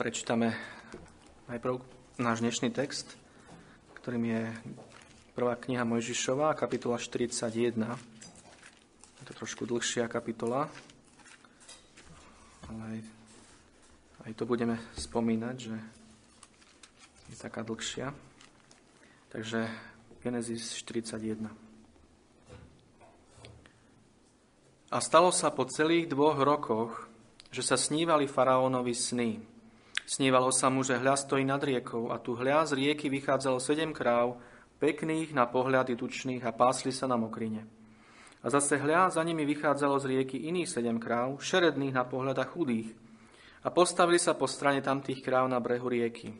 prečítame najprv náš dnešný text, ktorým je prvá kniha Mojžišova, kapitola 41. Je to trošku dlhšia kapitola, ale aj, aj to budeme spomínať, že je taká dlhšia. Takže Genesis 41. A stalo sa po celých dvoch rokoch, že sa snívali faraónovi sny. Snívalo sa mu, že hľa stojí nad riekou a tu hľa z rieky vychádzalo sedem kráv, pekných na pohľady tučných a pásli sa na mokrine. A zase hľa za nimi vychádzalo z rieky iných sedem kráv, šeredných na pohľada chudých. A postavili sa po strane tamtých kráv na brehu rieky.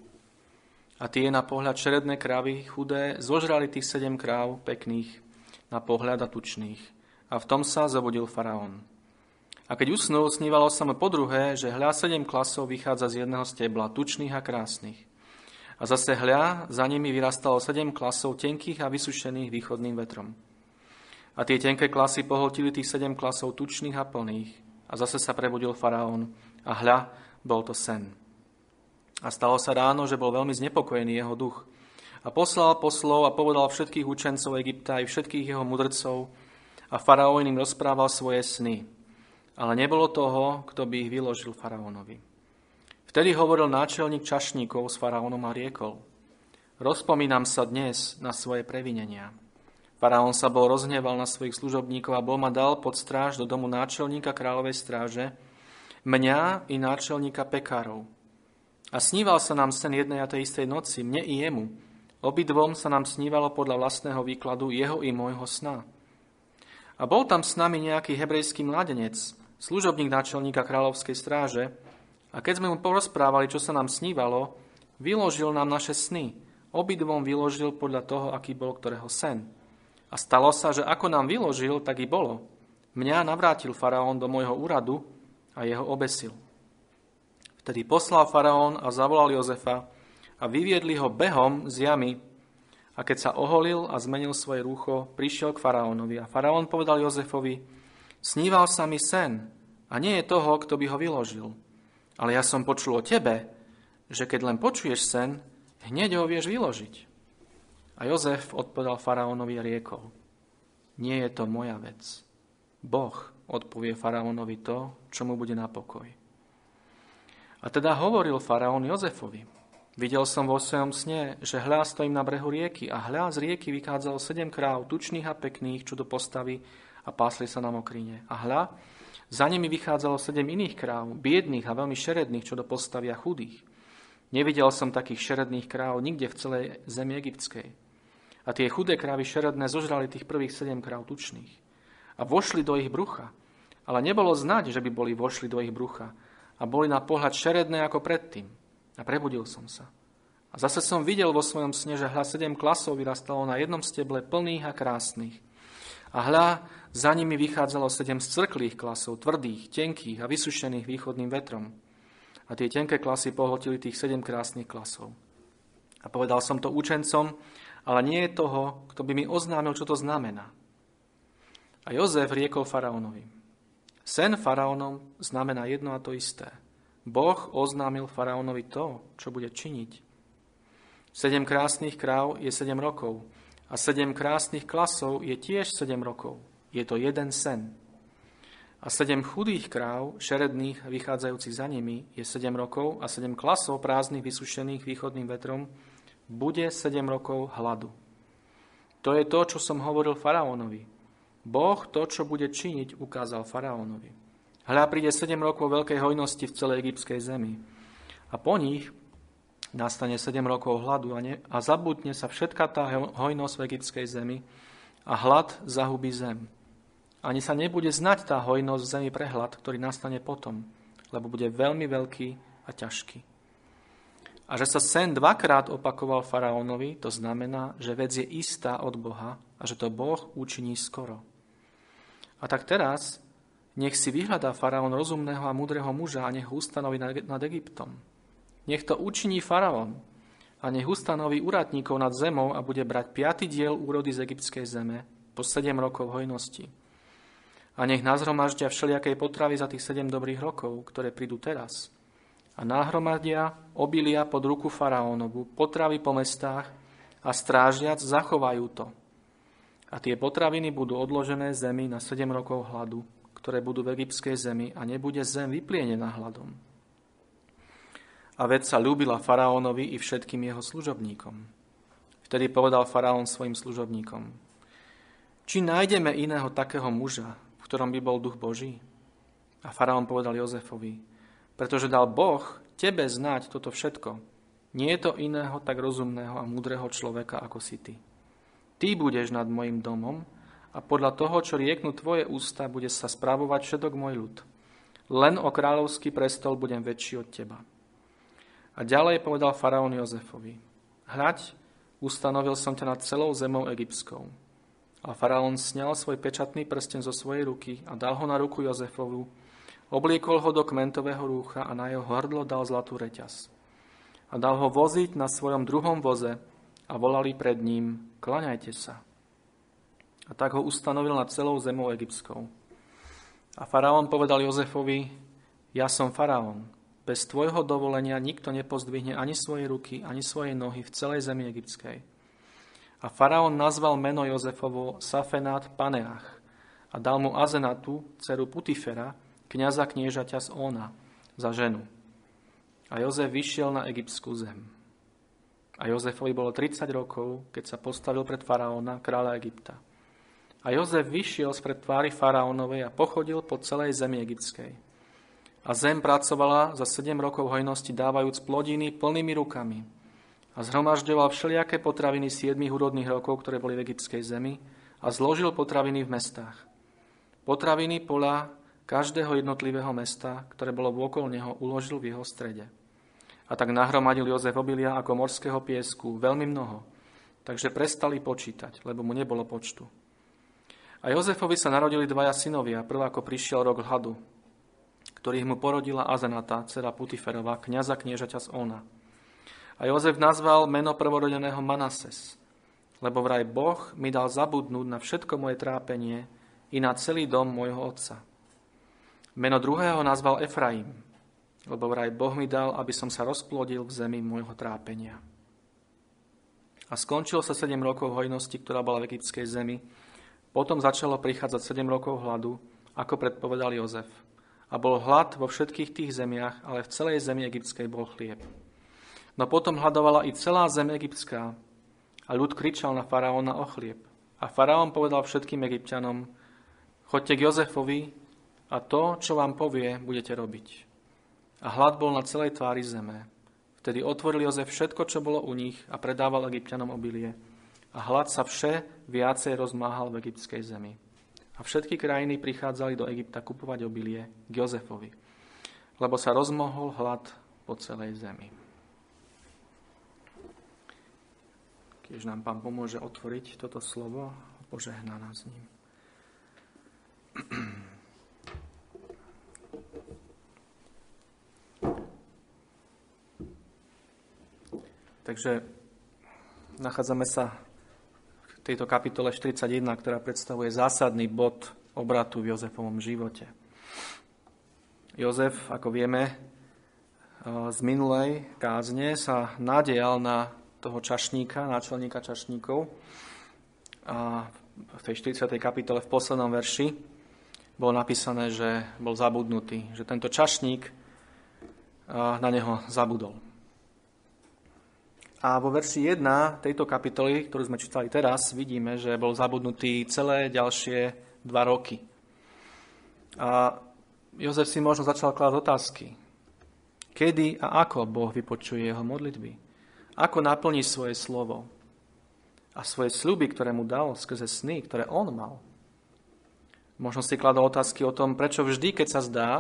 A tie na pohľad šeredné krávy chudé zožrali tých sedem kráv pekných na pohľada tučných. A v tom sa zobudil faraón. A keď usnul, snívalo sa mu po druhé, že hľa sedem klasov vychádza z jedného stebla, tučných a krásnych. A zase hľa, za nimi vyrastalo sedem klasov tenkých a vysušených východným vetrom. A tie tenké klasy pohltili tých sedem klasov tučných a plných. A zase sa prebudil faraón. A hľa, bol to sen. A stalo sa ráno, že bol veľmi znepokojený jeho duch. A poslal poslov a povedal všetkých učencov Egypta aj všetkých jeho mudrcov a faraón im rozprával svoje sny ale nebolo toho, kto by ich vyložil faraónovi. Vtedy hovoril náčelník čašníkov s faraónom a riekol, rozpomínam sa dnes na svoje previnenia. Faraón sa bol rozhneval na svojich služobníkov a bol ma dal pod stráž do domu náčelníka kráľovej stráže, mňa i náčelníka pekárov. A sníval sa nám sen jednej a tej istej noci, mne i jemu. Obidvom sa nám snívalo podľa vlastného výkladu jeho i môjho sna. A bol tam s nami nejaký hebrejský mladenec, služobník náčelníka kráľovskej stráže, a keď sme mu porozprávali, čo sa nám snívalo, vyložil nám naše sny. Obidvom vyložil podľa toho, aký bol ktorého sen. A stalo sa, že ako nám vyložil, tak i bolo. Mňa navrátil faraón do môjho úradu a jeho obesil. Vtedy poslal faraón a zavolal Jozefa a vyviedli ho behom z jamy. A keď sa oholil a zmenil svoje rúcho, prišiel k faraónovi. A faraón povedal Jozefovi, Sníval sa mi sen a nie je toho, kto by ho vyložil. Ale ja som počul o tebe, že keď len počuješ sen, hneď ho vieš vyložiť. A Jozef odpovedal faraónovi a riekol, nie je to moja vec. Boh odpovie faraónovi to, čo mu bude na pokoj. A teda hovoril faraón Jozefovi, videl som vo svojom sne, že hľa stojím na brehu rieky a hľa z rieky vychádzalo sedem kráv, tučných a pekných, čo do postavy a pásli sa na mokrine. A hľa, za nimi vychádzalo sedem iných kráv, biedných a veľmi šeredných, čo do postavia chudých. Nevidel som takých šeredných kráv nikde v celej zemi egyptskej. A tie chudé krávy šeredné zožrali tých prvých sedem kráv tučných. A vošli do ich brucha. Ale nebolo znať, že by boli vošli do ich brucha. A boli na pohľad šeredné ako predtým. A prebudil som sa. A zase som videl vo svojom sne, že hľa sedem klasov vyrastalo na jednom steble plných a krásnych. A hľa, za nimi vychádzalo sedem zcrklých klasov, tvrdých, tenkých a vysušených východným vetrom. A tie tenké klasy pohltili tých sedem krásnych klasov. A povedal som to učencom, ale nie je toho, kto by mi oznámil, čo to znamená. A Jozef riekol faraónovi. Sen faraónom znamená jedno a to isté. Boh oznámil faraónovi to, čo bude činiť. Sedem krásnych kráv je sedem rokov a sedem krásnych klasov je tiež sedem rokov. Je to jeden sen. A sedem chudých kráv, šeredných, vychádzajúcich za nimi, je sedem rokov a sedem klasov prázdnych, vysušených východným vetrom, bude sedem rokov hladu. To je to, čo som hovoril faraónovi. Boh to, čo bude činiť, ukázal faraónovi. Hľa príde sedem rokov veľkej hojnosti v celej egyptskej zemi. A po nich nastane sedem rokov hladu a, ne, a zabudne sa všetka tá hojnosť v egyptskej zemi a hlad zahubí zem. Ani sa nebude znať tá hojnosť v zemi prehľad, ktorý nastane potom, lebo bude veľmi veľký a ťažký. A že sa sen dvakrát opakoval faraónovi, to znamená, že vec je istá od Boha a že to Boh učiní skoro. A tak teraz nech si vyhľadá faraón rozumného a múdreho muža a nech ho ustanoví nad Egyptom. Nech to učiní faraón a nech ustanoví úradníkov nad zemou a bude brať piaty diel úrody z egyptskej zeme po sedem rokov hojnosti a nech nazhromaždia všelijakej potravy za tých sedem dobrých rokov, ktoré prídu teraz. a náhromadia obilia pod ruku faraónovu, potravy po mestách a strážiac zachovajú to. A tie potraviny budú odložené zemi na 7 rokov hladu, ktoré budú v egyptskej zemi a nebude zem vyplienená hladom. A vec sa ľúbila faraónovi i všetkým jeho služobníkom. Vtedy povedal faraón svojim služobníkom, či nájdeme iného takého muža, v ktorom by bol duch Boží? A faraón povedal Jozefovi, pretože dal Boh tebe znať toto všetko. Nie je to iného tak rozumného a múdreho človeka ako si ty. Ty budeš nad mojim domom a podľa toho, čo rieknú tvoje ústa, bude sa správovať všetok môj ľud. Len o kráľovský prestol budem väčší od teba. A ďalej povedal faraón Jozefovi, hľaď, ustanovil som ťa nad celou zemou egyptskou. A faraón sňal svoj pečatný prsten zo svojej ruky a dal ho na ruku Jozefovu Obliekol ho do kmentového rúcha a na jeho hrdlo dal zlatú reťaz. A dal ho voziť na svojom druhom voze a volali pred ním, klaňajte sa. A tak ho ustanovil nad celou zemou egyptskou. A faraón povedal Jozefovi, ja som faraón, bez tvojho dovolenia nikto nepozdvihne ani svoje ruky, ani svoje nohy v celej zemi egyptskej. A faraón nazval meno Jozefovo Safenát Paneach a dal mu Azenatu, dceru Putifera, kniaza kniežaťa z Óna za ženu. A Jozef vyšiel na egyptskú zem. A Jozefovi bolo 30 rokov, keď sa postavil pred faraóna, kráľa Egypta. A Jozef vyšiel spred tvári faraónovej a pochodil po celej zemi egyptskej. A zem pracovala za 7 rokov hojnosti, dávajúc plodiny plnými rukami. A zhromažďoval všelijaké potraviny 7 úrodných rokov, ktoré boli v egyptskej zemi, a zložil potraviny v mestách. Potraviny pola každého jednotlivého mesta, ktoré bolo vôkol neho, uložil v jeho strede. A tak nahromadil Jozef obilia ako morského piesku, veľmi mnoho, takže prestali počítať, lebo mu nebolo počtu. A Jozefovi sa narodili dvaja synovia, prvá ako prišiel rok hladu, ktorých mu porodila Azenata, dcera Putiferova, kniaza kniežaťa z Ona. A Jozef nazval meno prvorodeného Manases, lebo vraj Boh mi dal zabudnúť na všetko moje trápenie i na celý dom môjho otca. Meno druhého nazval Efraim, lebo vraj Boh mi dal, aby som sa rozplodil v zemi môjho trápenia. A skončilo sa 7 rokov hojnosti, ktorá bola v egyptskej zemi. Potom začalo prichádzať 7 rokov hladu, ako predpovedal Jozef. A bol hlad vo všetkých tých zemiach, ale v celej zemi egyptskej bol chlieb. No potom hľadovala i celá zem egyptská a ľud kričal na faraóna o chlieb. A faraón povedal všetkým egyptianom, chodte k Jozefovi a to, čo vám povie, budete robiť. A hlad bol na celej tvári zeme. Vtedy otvoril Jozef všetko, čo bolo u nich a predával egyptianom obilie. A hlad sa vše viacej rozmáhal v egyptskej zemi. A všetky krajiny prichádzali do Egypta kupovať obilie k Jozefovi, lebo sa rozmohol hlad po celej zemi. Keď nám Pán pomôže otvoriť toto slovo, požehná nás ním. Takže nachádzame sa tejto kapitole 41, ktorá predstavuje zásadný bod obratu v Jozefovom živote. Jozef, ako vieme, z minulej kázne sa nadial na toho čašníka, náčelníka čašníkov. A v tej 40. kapitole v poslednom verši bolo napísané, že bol zabudnutý, že tento čašník na neho zabudol. A vo verši 1 tejto kapitoly, ktorú sme čítali teraz, vidíme, že bol zabudnutý celé ďalšie dva roky. A Jozef si možno začal klásť otázky. Kedy a ako Boh vypočuje jeho modlitby? Ako naplní svoje slovo? A svoje sľuby, ktoré mu dal skrze sny, ktoré on mal? Možno si kladol otázky o tom, prečo vždy, keď sa zdá,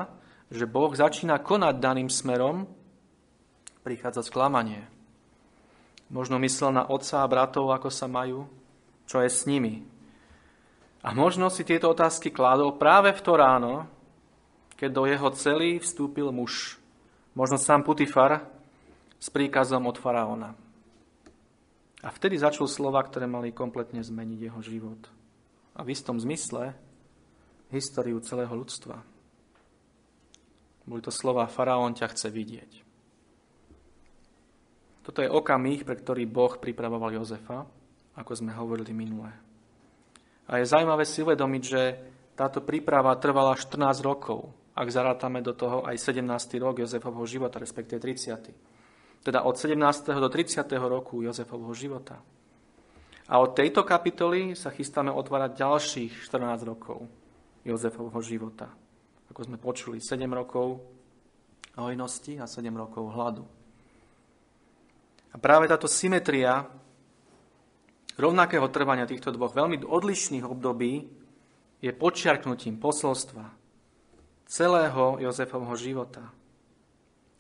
že Boh začína konať daným smerom, prichádza sklamanie Možno myslel na otca a bratov, ako sa majú, čo je s nimi. A možno si tieto otázky kládol práve v to ráno, keď do jeho celý vstúpil muž, možno sám Putifar, s príkazom od faraóna. A vtedy začul slova, ktoré mali kompletne zmeniť jeho život. A v istom zmysle históriu celého ľudstva. Boli to slova Faraón ťa chce vidieť. Toto je okamih, pre ktorý Boh pripravoval Jozefa, ako sme hovorili minulé. A je zaujímavé si uvedomiť, že táto príprava trvala 14 rokov, ak zarátame do toho aj 17. rok Jozefovho života, respektíve 30. Teda od 17. do 30. roku Jozefovho života. A od tejto kapitoly sa chystáme otvárať ďalších 14 rokov Jozefovho života. Ako sme počuli, 7 rokov hojnosti a 7 rokov hladu. A práve táto symetria rovnakého trvania týchto dvoch veľmi odlišných období je počiarknutím posolstva celého Jozefovho života.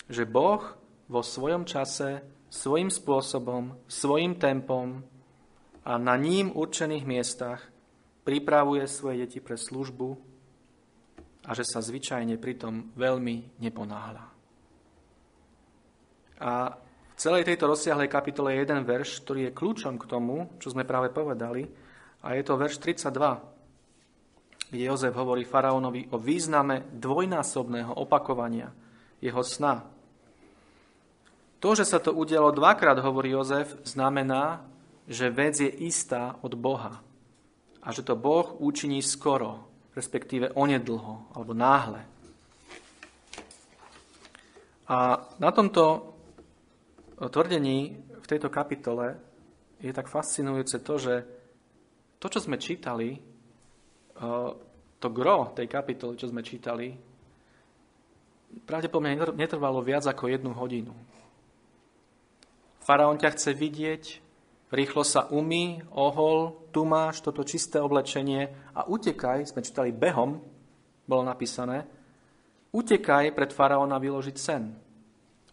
Že Boh vo svojom čase, svojim spôsobom, svojim tempom a na ním určených miestach pripravuje svoje deti pre službu a že sa zvyčajne pritom veľmi neponáhľa. A celej tejto rozsiahlej kapitole je jeden verš, ktorý je kľúčom k tomu, čo sme práve povedali, a je to verš 32, kde Jozef hovorí faraónovi o význame dvojnásobného opakovania jeho sna. To, že sa to udialo dvakrát, hovorí Jozef, znamená, že vec je istá od Boha a že to Boh učiní skoro, respektíve onedlho alebo náhle. A na tomto tvrdení v tejto kapitole je tak fascinujúce to, že to, čo sme čítali, e, to gro tej kapitoly, čo sme čítali, pravdepodobne netrvalo viac ako jednu hodinu. Faraón ťa chce vidieť, Rýchlo sa umí, ohol, tu máš toto čisté oblečenie a utekaj, sme čítali behom, bolo napísané, utekaj pred faraóna vyložiť sen.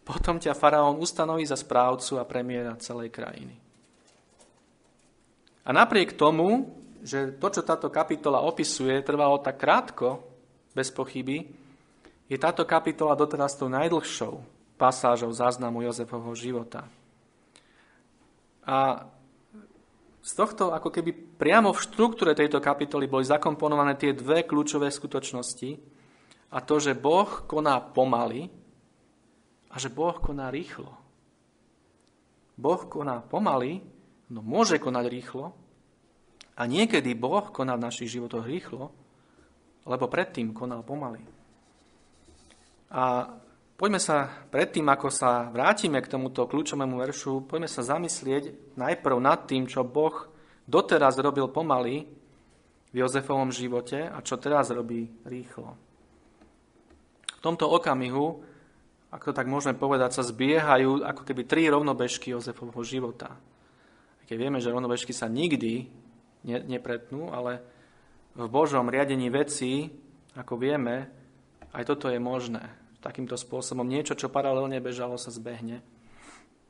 Potom ťa faraón ustanoví za správcu a premiéra celej krajiny. A napriek tomu, že to, čo táto kapitola opisuje, trvalo tak krátko, bez pochyby, je táto kapitola doteraz tou najdlhšou pasážou záznamu Jozefovho života. A z tohto, ako keby priamo v štruktúre tejto kapitoly boli zakomponované tie dve kľúčové skutočnosti a to, že Boh koná pomaly a že Boh koná rýchlo. Boh koná pomaly, no môže konať rýchlo a niekedy Boh koná v našich životoch rýchlo, lebo predtým konal pomaly. A Poďme sa predtým, ako sa vrátime k tomuto kľúčovému veršu, poďme sa zamyslieť najprv nad tým, čo Boh doteraz robil pomaly v Jozefovom živote a čo teraz robí rýchlo. V tomto okamihu, ako tak môžeme povedať, sa zbiehajú ako keby tri rovnobežky Jozefovho života. Keď vieme, že rovnobežky sa nikdy nepretnú, ale v Božom riadení vecí, ako vieme, aj toto je možné takýmto spôsobom. Niečo, čo paralelne bežalo, sa zbehne.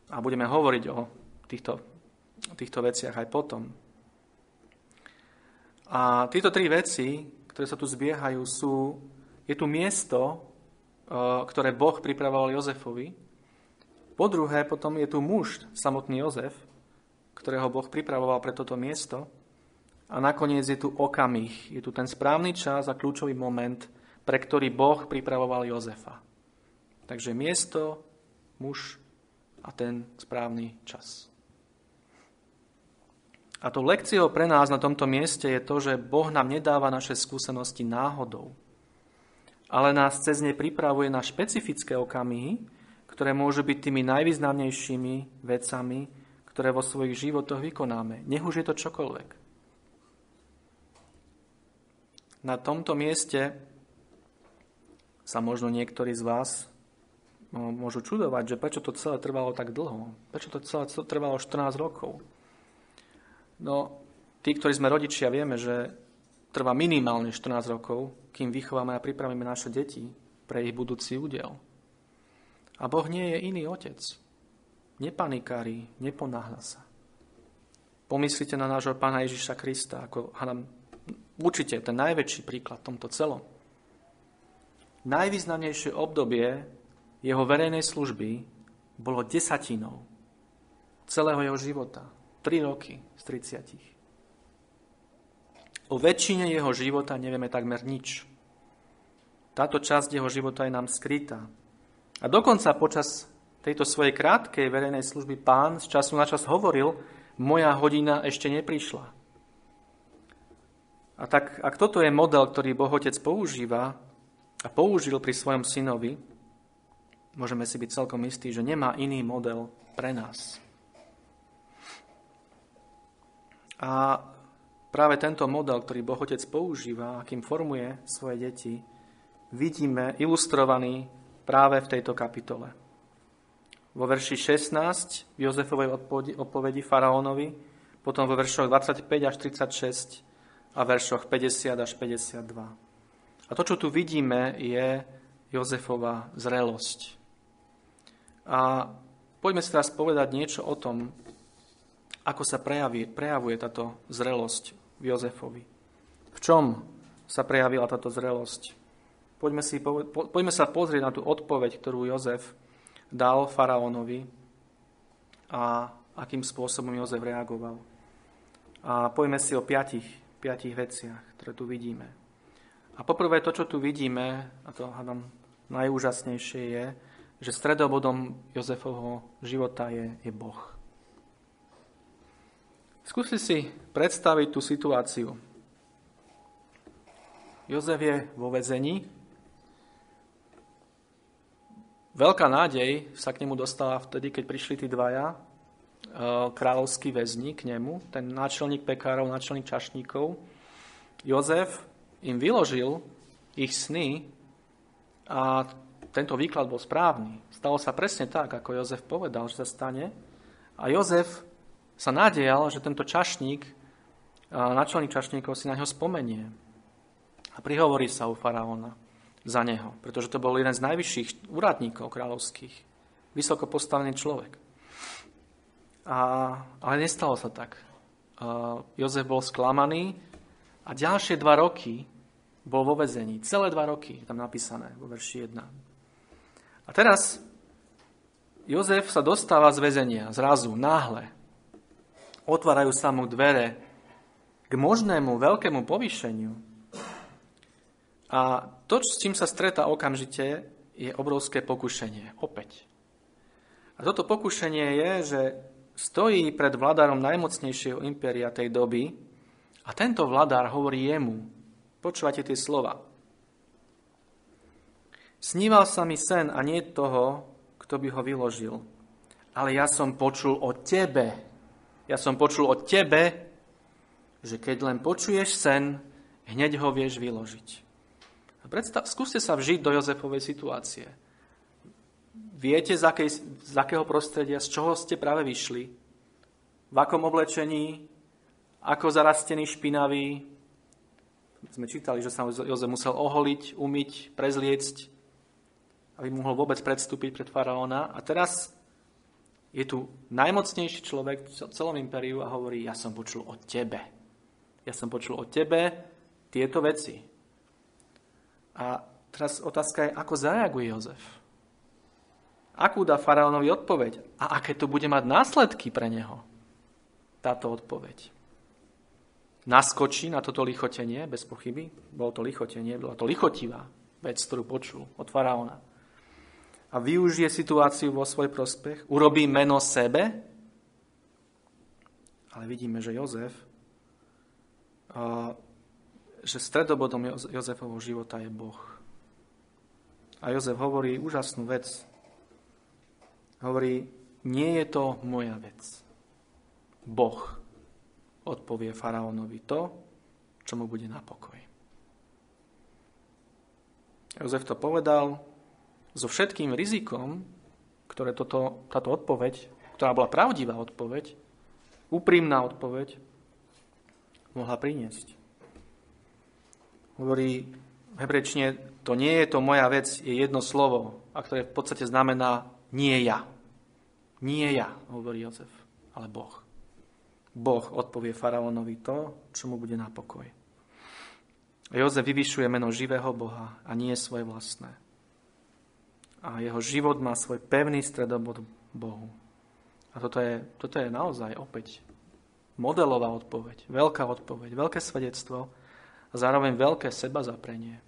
A budeme hovoriť o týchto, týchto veciach aj potom. A tieto tri veci, ktoré sa tu zbiehajú, sú, je tu miesto, ktoré Boh pripravoval Jozefovi. Po druhé, potom je tu muž, samotný Jozef, ktorého Boh pripravoval pre toto miesto. A nakoniec je tu okamih, je tu ten správny čas a kľúčový moment, pre ktorý Boh pripravoval Jozefa. Takže miesto, muž a ten správny čas. A to lekciou pre nás na tomto mieste je to, že Boh nám nedáva naše skúsenosti náhodou, ale nás cez ne pripravuje na špecifické okamihy, ktoré môžu byť tými najvýznamnejšími vecami, ktoré vo svojich životoch vykonáme. Nech už je to čokoľvek. Na tomto mieste sa možno niektorí z vás no, môžu čudovať, že prečo to celé trvalo tak dlho. Prečo to celé trvalo 14 rokov. No, tí, ktorí sme rodičia, vieme, že trvá minimálne 14 rokov, kým vychováme a pripravíme naše deti pre ich budúci údel. A Boh nie je iný otec. Nepanikári, neponáhľa sa. Pomyslite na nášho pána Ježiša Krista, ako nám určite ten najväčší príklad v tomto celom najvýznamnejšie obdobie jeho verejnej služby bolo desatinou celého jeho života. Tri roky z 30. O väčšine jeho života nevieme takmer nič. táto časť jeho života je nám skrytá. A dokonca počas tejto svojej krátkej verejnej služby pán z času na čas hovoril, moja hodina ešte neprišla. A tak, ak toto je model, ktorý Boh Otec používa a použil pri svojom synovi, môžeme si byť celkom istí, že nemá iný model pre nás. A práve tento model, ktorý Boh Otec používa, akým formuje svoje deti, vidíme ilustrovaný práve v tejto kapitole. Vo verši 16 v Jozefovej odpovedi faraónovi, potom vo veršoch 25 až 36 a veršoch 50 až 52. A to, čo tu vidíme, je Jozefova zrelosť. A poďme si teraz povedať niečo o tom, ako sa prejaví, prejavuje táto zrelosť Jozefovi. V čom sa prejavila táto zrelosť? Poďme, si, po, poďme sa pozrieť na tú odpoveď, ktorú Jozef dal faraónovi a akým spôsobom Jozef reagoval. A poďme si o piatich, piatich veciach, ktoré tu vidíme. A poprvé to, čo tu vidíme, a to hádam najúžasnejšie je, že stredobodom Jozefovho života je, je Boh. Skúsi si predstaviť tú situáciu. Jozef je vo vezení, Veľká nádej sa k nemu dostala vtedy, keď prišli tí dvaja, e, kráľovský väzni k nemu, ten náčelník pekárov, náčelník čašníkov. Jozef im vyložil ich sny a tento výklad bol správny. Stalo sa presne tak, ako Jozef povedal, že sa stane. A Jozef sa nádejal, že tento čašník, náčelník čašníkov si na ňo spomenie. A prihovorí sa u faraóna za neho, pretože to bol jeden z najvyšších úradníkov kráľovských, vysoko postavený človek. A, ale nestalo sa tak. Jozef bol sklamaný a ďalšie dva roky bol vo vezení. Celé dva roky je tam napísané vo verši 1. A teraz Jozef sa dostáva z väzenia zrazu, náhle. Otvárajú sa mu dvere k možnému veľkému povýšeniu. A to, s čím sa stretá okamžite, je obrovské pokušenie. Opäť. A toto pokušenie je, že stojí pred vladárom najmocnejšieho impéria tej doby a tento vladár hovorí jemu. Počúvate tie slova. Sníval sa mi sen a nie toho, kto by ho vyložil. Ale ja som počul o tebe. Ja som počul o tebe, že keď len počuješ sen, hneď ho vieš vyložiť. Predstav, skúste sa vžiť do Jozefovej situácie. Viete, z, akej, z akého prostredia, z čoho ste práve vyšli, v akom oblečení, ako zarastený, špinavý. Sme čítali, že sa Jozef musel oholiť, umyť, prezliecť, aby mohol vôbec predstúpiť pred faraóna. A teraz je tu najmocnejší človek v celom impériu a hovorí, ja som počul o tebe. Ja som počul o tebe tieto veci. A teraz otázka je, ako zareaguje Jozef? Akú dá faraónovi odpoveď? A aké to bude mať následky pre neho? Táto odpoveď. Naskočí na toto lichotenie, bez pochyby. Bolo to lichotenie, bola to lichotivá vec, ktorú počul od faraóna. A využije situáciu vo svoj prospech, urobí meno sebe, ale vidíme, že Jozef že stredobodom Jozefovho života je Boh. A Jozef hovorí úžasnú vec. Hovorí, nie je to moja vec. Boh odpovie faraónovi to, čo mu bude na pokoj. Jozef to povedal so všetkým rizikom, ktoré toto, táto odpoveď, ktorá bola pravdivá odpoveď, úprimná odpoveď, mohla priniesť. Hovorí hebrečne, to nie je to moja vec, je jedno slovo, a ktoré v podstate znamená nie ja. Nie ja, hovorí Jozef, ale Boh. Boh odpovie faraónovi to, čo mu bude na pokoj. Jozef vyvyšuje meno živého Boha a nie svoje vlastné. A jeho život má svoj pevný stredobod Bohu. A toto je, toto je naozaj opäť modelová odpoveď, veľká odpoveď, veľké svedectvo, a zároveň veľké seba zaprenie.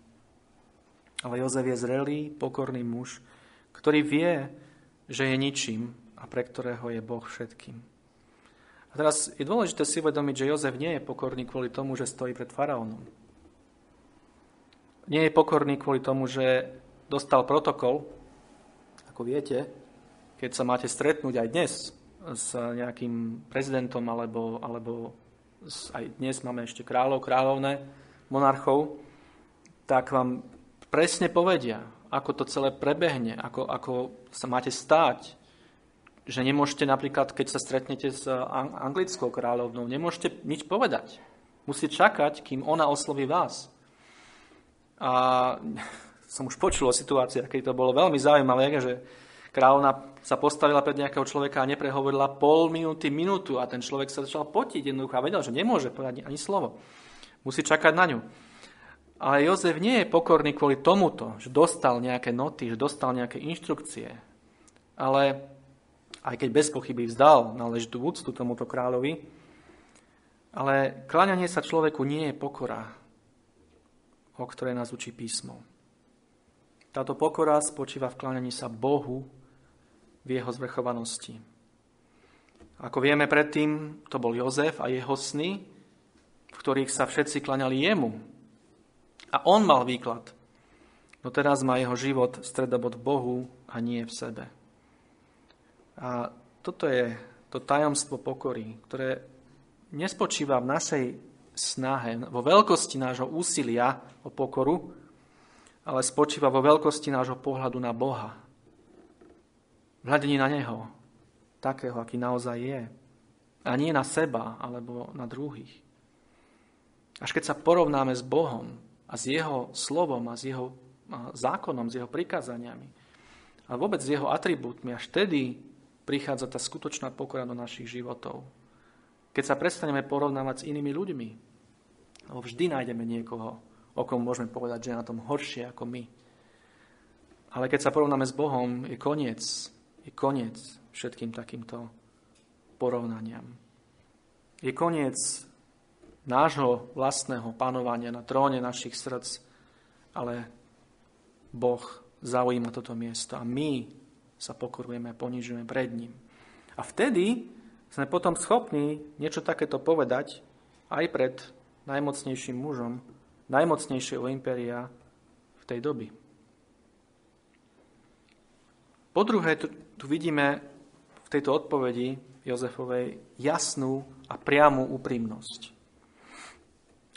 Ale Jozef je zrelý, pokorný muž, ktorý vie, že je ničím a pre ktorého je Boh všetkým. A teraz je dôležité si uvedomiť, že Jozef nie je pokorný kvôli tomu, že stojí pred faraónom. Nie je pokorný kvôli tomu, že dostal protokol, ako viete, keď sa máte stretnúť aj dnes s nejakým prezidentom, alebo, alebo aj dnes máme ešte kráľov, kráľovné, monarchov, tak vám presne povedia, ako to celé prebehne, ako, ako sa máte stáť, že nemôžete napríklad, keď sa stretnete s anglickou kráľovnou, nemôžete nič povedať. Musíte čakať, kým ona osloví vás. A som už počul o situáciách, keď to bolo veľmi zaujímavé, že kráľovna sa postavila pred nejakého človeka a neprehovorila pol minúty, minútu a ten človek sa začal potiť jednoducho a vedel, že nemôže povedať ani, slovo. Musí čakať na ňu. Ale Jozef nie je pokorný kvôli tomuto, že dostal nejaké noty, že dostal nejaké inštrukcie. Ale aj keď bez pochyby vzdal náležitú úctu tomuto kráľovi, ale kláňanie sa človeku nie je pokora, o ktorej nás učí písmo. Táto pokora spočíva v kláňaní sa Bohu v jeho zvrchovanosti. Ako vieme predtým, to bol Jozef a jeho sny, v ktorých sa všetci klaňali jemu. A on mal výklad. No teraz má jeho život stredobod v Bohu a nie v sebe. A toto je to tajomstvo pokory, ktoré nespočíva v našej snahe, vo veľkosti nášho úsilia o pokoru, ale spočíva vo veľkosti nášho pohľadu na Boha, Hľadení na Neho, takého, aký naozaj je. A nie na seba, alebo na druhých. Až keď sa porovnáme s Bohom a s Jeho slovom a s Jeho zákonom, s Jeho prikázaniami a vôbec s Jeho atribútmi, až vtedy prichádza tá skutočná pokora do našich životov. Keď sa prestaneme porovnávať s inými ľuďmi, lebo vždy nájdeme niekoho, o kom môžeme povedať, že je na tom horšie ako my. Ale keď sa porovnáme s Bohom, je koniec je koniec všetkým takýmto porovnaniam. Je koniec nášho vlastného panovania na tróne našich srdc, ale Boh zaujíma toto miesto a my sa pokorujeme a ponižujeme pred ním. A vtedy sme potom schopní niečo takéto povedať aj pred najmocnejším mužom najmocnejšieho impéria v tej doby. Po druhé, tu, tu vidíme v tejto odpovedi Jozefovej jasnú a priamu úprimnosť.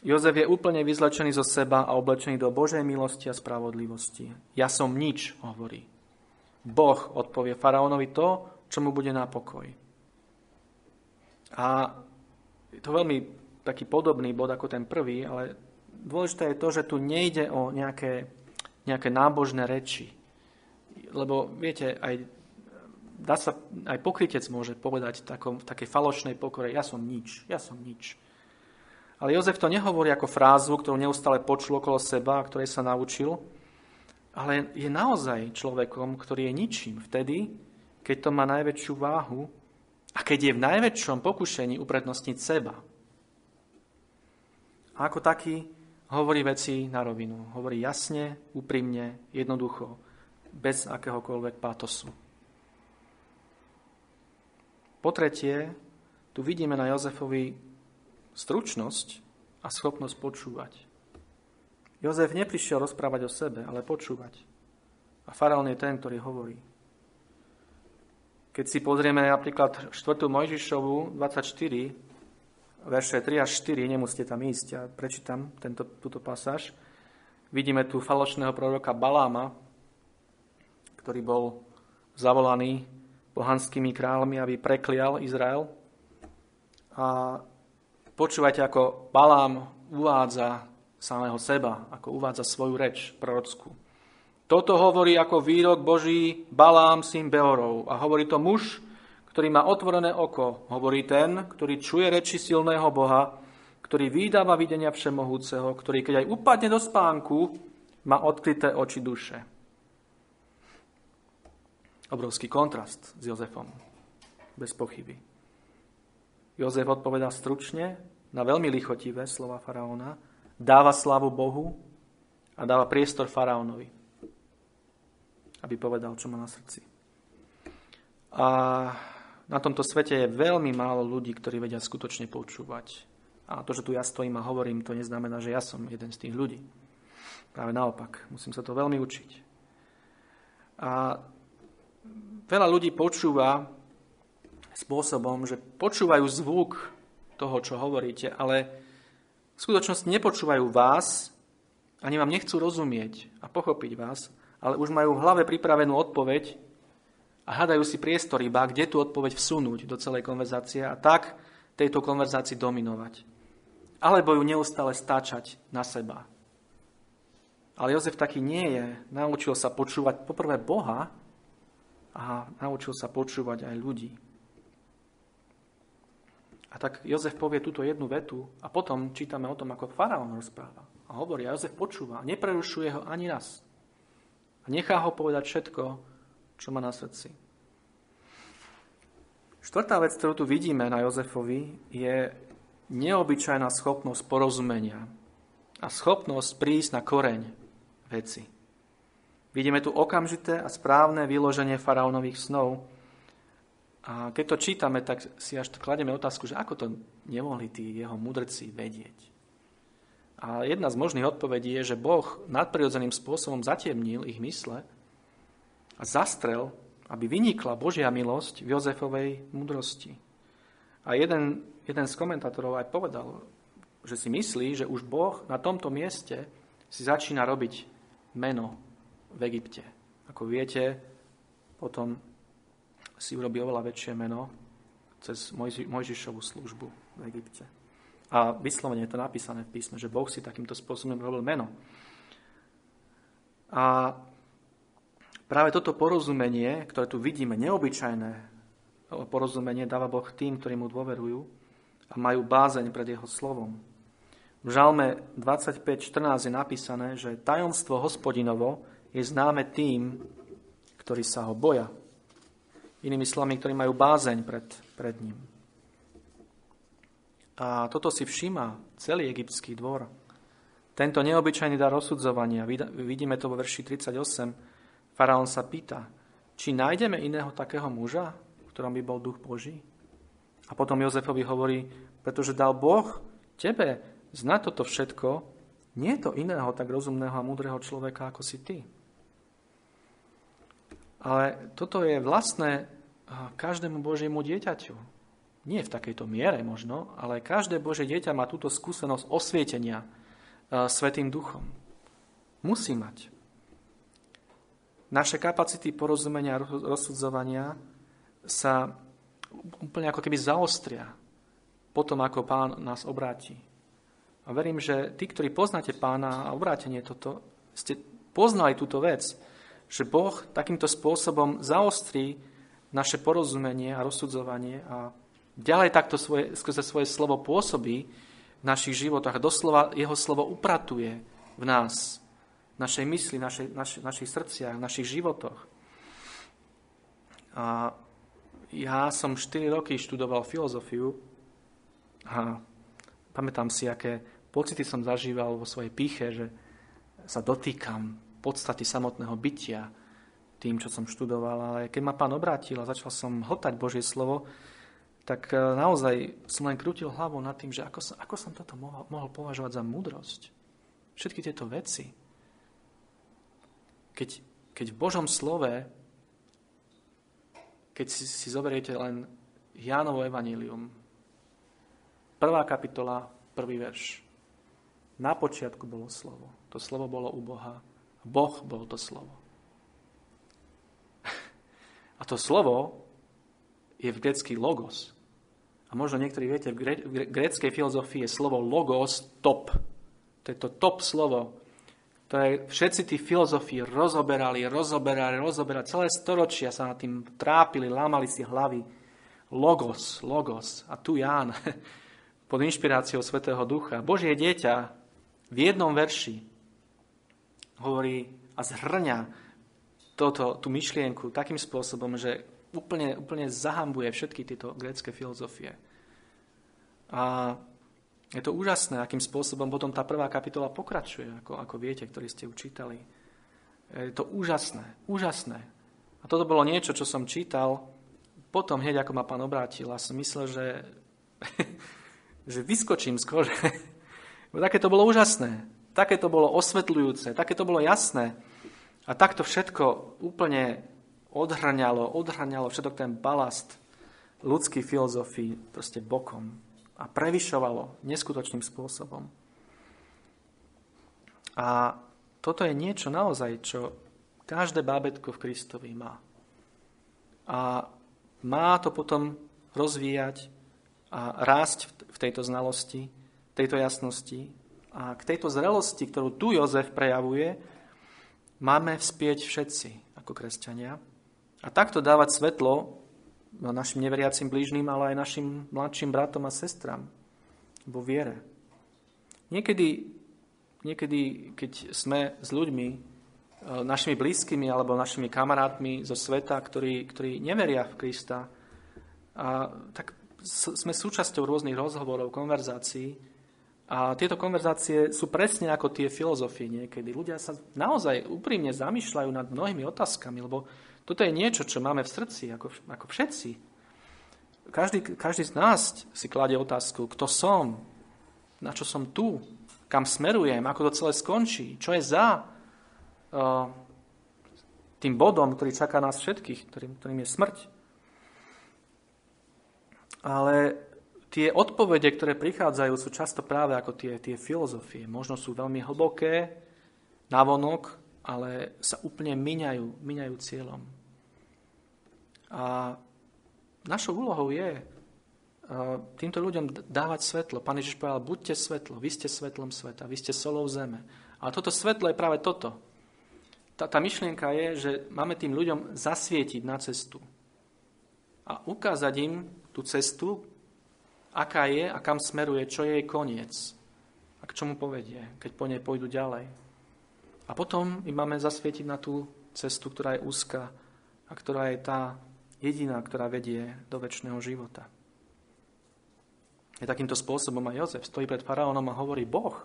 Jozef je úplne vyzlečený zo seba a oblečený do Božej milosti a spravodlivosti. Ja som nič, hovorí. Boh odpovie faraónovi to, čo mu bude na pokoj. A je to veľmi taký podobný bod ako ten prvý, ale dôležité je to, že tu nejde o nejaké, nejaké nábožné reči lebo viete, aj, dá sa, aj pokrytec môže povedať v, takom, v takej falošnej pokore, ja som nič, ja som nič. Ale Jozef to nehovorí ako frázu, ktorú neustále počul okolo seba, ktorej sa naučil, ale je naozaj človekom, ktorý je ničím vtedy, keď to má najväčšiu váhu a keď je v najväčšom pokušení uprednostniť seba. A ako taký hovorí veci na rovinu. Hovorí jasne, úprimne, jednoducho bez akéhokoľvek pátosu. Po tretie, tu vidíme na Jozefovi stručnosť a schopnosť počúvať. Jozef neprišiel rozprávať o sebe, ale počúvať. A faraón je ten, ktorý hovorí. Keď si pozrieme napríklad 4. Mojžišovu 24, verše 3 až 4, nemusíte tam ísť, ja prečítam tento, túto pasáž. Vidíme tu falošného proroka Baláma, ktorý bol zavolaný pohanskými kráľmi, aby preklial Izrael. A počúvajte, ako Balám uvádza samého seba, ako uvádza svoju reč prorockú. Toto hovorí ako výrok Boží Balám, syn Beorov. A hovorí to muž, ktorý má otvorené oko. Hovorí ten, ktorý čuje reči silného Boha, ktorý vydáva videnia všemohúceho, ktorý keď aj upadne do spánku, má odkryté oči duše. Obrovský kontrast s Jozefom. Bez pochyby. Jozef odpovedá stručne na veľmi lichotivé slova faraóna, dáva slavu Bohu a dáva priestor faraónovi. aby povedal, čo má na srdci. A na tomto svete je veľmi málo ľudí, ktorí vedia skutočne počúvať. A to, že tu ja stojím a hovorím, to neznamená, že ja som jeden z tých ľudí. Práve naopak, musím sa to veľmi učiť. A veľa ľudí počúva spôsobom, že počúvajú zvuk toho, čo hovoríte, ale v skutočnosti nepočúvajú vás, ani vám nechcú rozumieť a pochopiť vás, ale už majú v hlave pripravenú odpoveď a hľadajú si priestor iba, kde tú odpoveď vsunúť do celej konverzácie a tak tejto konverzácii dominovať. Alebo ju neustále stáčať na seba. Ale Jozef taký nie je. Naučil sa počúvať poprvé Boha a naučil sa počúvať aj ľudí. A tak Jozef povie túto jednu vetu a potom čítame o tom, ako faraón rozpráva. A hovorí, a Jozef počúva neprerušuje ho ani raz. A nechá ho povedať všetko, čo má na srdci. Štvrtá vec, ktorú tu vidíme na Jozefovi, je neobyčajná schopnosť porozumenia a schopnosť prísť na koreň veci. Vidíme tu okamžité a správne vyloženie faraónových snov. A keď to čítame, tak si až kladieme otázku, že ako to nemohli tí jeho mudrci vedieť. A jedna z možných odpovedí je, že Boh nadprirodzeným spôsobom zatiemnil ich mysle a zastrel, aby vynikla Božia milosť v Jozefovej mudrosti. A jeden, jeden z komentátorov aj povedal, že si myslí, že už Boh na tomto mieste si začína robiť meno v Egypte. Ako viete, potom si urobí oveľa väčšie meno cez Mojžišovú službu v Egypte. A vyslovene je to napísané v písme, že Boh si takýmto spôsobom robil meno. A práve toto porozumenie, ktoré tu vidíme, neobyčajné porozumenie dáva Boh tým, ktorí mu dôverujú a majú bázeň pred jeho slovom. V Žalme 25.14 je napísané, že tajomstvo hospodinovo je známe tým, ktorí sa ho boja. Inými slovami, ktorí majú bázeň pred, pred ním. A toto si všíma celý egyptský dvor. Tento neobyčajný dar rozsudzovania, vidíme to vo verši 38, faraón sa pýta, či nájdeme iného takého muža, ktorom by bol duch Boží? A potom Jozefovi hovorí, pretože dal Boh tebe zna toto všetko, nie je to iného tak rozumného a múdreho človeka, ako si ty. Ale toto je vlastné každému Božiemu dieťaťu. Nie v takejto miere možno, ale každé Božie dieťa má túto skúsenosť osvietenia Svetým duchom. Musí mať. Naše kapacity porozumenia a rozsudzovania sa úplne ako keby zaostria potom, ako pán nás obráti. A verím, že tí, ktorí poznáte pána a obrátenie toto, ste poznali túto vec, že Boh takýmto spôsobom zaostrí naše porozumenie a rozsudzovanie a ďalej takto svoje, skrze svoje slovo pôsobí v našich životoch a doslova jeho slovo upratuje v nás, našej mysli, našej, naš, našich srdciach, našich životoch. A ja som 4 roky študoval filozofiu a pamätám si, aké pocity som zažíval vo svojej píche, že sa dotýkam podstaty samotného bytia tým, čo som študoval. Ale keď ma pán obrátil a začal som hltať Božie slovo, tak e, naozaj som len krútil hlavou nad tým, že ako som, ako som toto mohol, mohol považovať za múdrosť. Všetky tieto veci. Keď, keď v Božom slove, keď si, si zoberiete len Jánovo evanílium, prvá kapitola, prvý verš. Na počiatku bolo slovo. To slovo bolo u Boha. Boh bol to slovo. A to slovo je v grecký logos. A možno niektorí viete, v gréckej filozofii je slovo logos top. To je to top slovo, ktoré všetci tí filozofii rozoberali, rozoberali, rozoberali. Celé storočia sa nad tým trápili, lámali si hlavy. Logos, logos. A tu Ján pod inšpiráciou Svetého Ducha. Božie dieťa v jednom verši hovorí a zhrňa toto, tú myšlienku takým spôsobom, že úplne, úplne zahambuje všetky tieto grécké filozofie. A je to úžasné, akým spôsobom potom tá prvá kapitola pokračuje, ako, ako viete, ktorí ste učítali. Je to úžasné, úžasné. A toto bolo niečo, čo som čítal potom, hneď ako ma pán obrátil a som myslel, že, že vyskočím z také to bolo úžasné, také to bolo osvetľujúce, také to bolo jasné. A takto všetko úplne odhrňalo, odhrňalo všetok ten balast ľudský filozofii proste bokom a prevyšovalo neskutočným spôsobom. A toto je niečo naozaj, čo každé bábetko v Kristovi má. A má to potom rozvíjať a rásť v tejto znalosti, tejto jasnosti. A k tejto zrelosti, ktorú tu Jozef prejavuje, máme vspieť všetci ako kresťania. A takto dávať svetlo našim neveriacim blížným, ale aj našim mladším bratom a sestram vo viere. Niekedy, niekedy, keď sme s ľuďmi, e, našimi blízkymi alebo našimi kamarátmi zo sveta, ktorí, ktorí neveria v Krista, a, tak sme súčasťou rôznych rozhovorov, konverzácií a tieto konverzácie sú presne ako tie filozofie niekedy. Ľudia sa naozaj úprimne zamýšľajú nad mnohými otázkami, lebo toto je niečo, čo máme v srdci, ako, ako všetci. Každý, každý z nás si kladie otázku, kto som, na čo som tu, kam smerujem, ako to celé skončí, čo je za uh, tým bodom, ktorý čaká nás všetkých, ktorým, ktorým je smrť. Ale tie odpovede, ktoré prichádzajú, sú často práve ako tie, tie filozofie. Možno sú veľmi hlboké, navonok, ale sa úplne miňajú, miňajú cieľom. A našou úlohou je týmto ľuďom dávať svetlo. Pán Ježiš povedal, buďte svetlo, vy ste svetlom sveta, vy ste solou zeme. A toto svetlo je práve toto. Tá, tá myšlienka je, že máme tým ľuďom zasvietiť na cestu. A ukázať im tú cestu, aká je a kam smeruje, čo je jej koniec. A k čomu povedie, keď po nej pôjdu ďalej. A potom im máme zasvietiť na tú cestu, ktorá je úzka a ktorá je tá jediná, ktorá vedie do väčšného života. Je takýmto spôsobom aj Jozef stojí pred faraónom a hovorí Boh.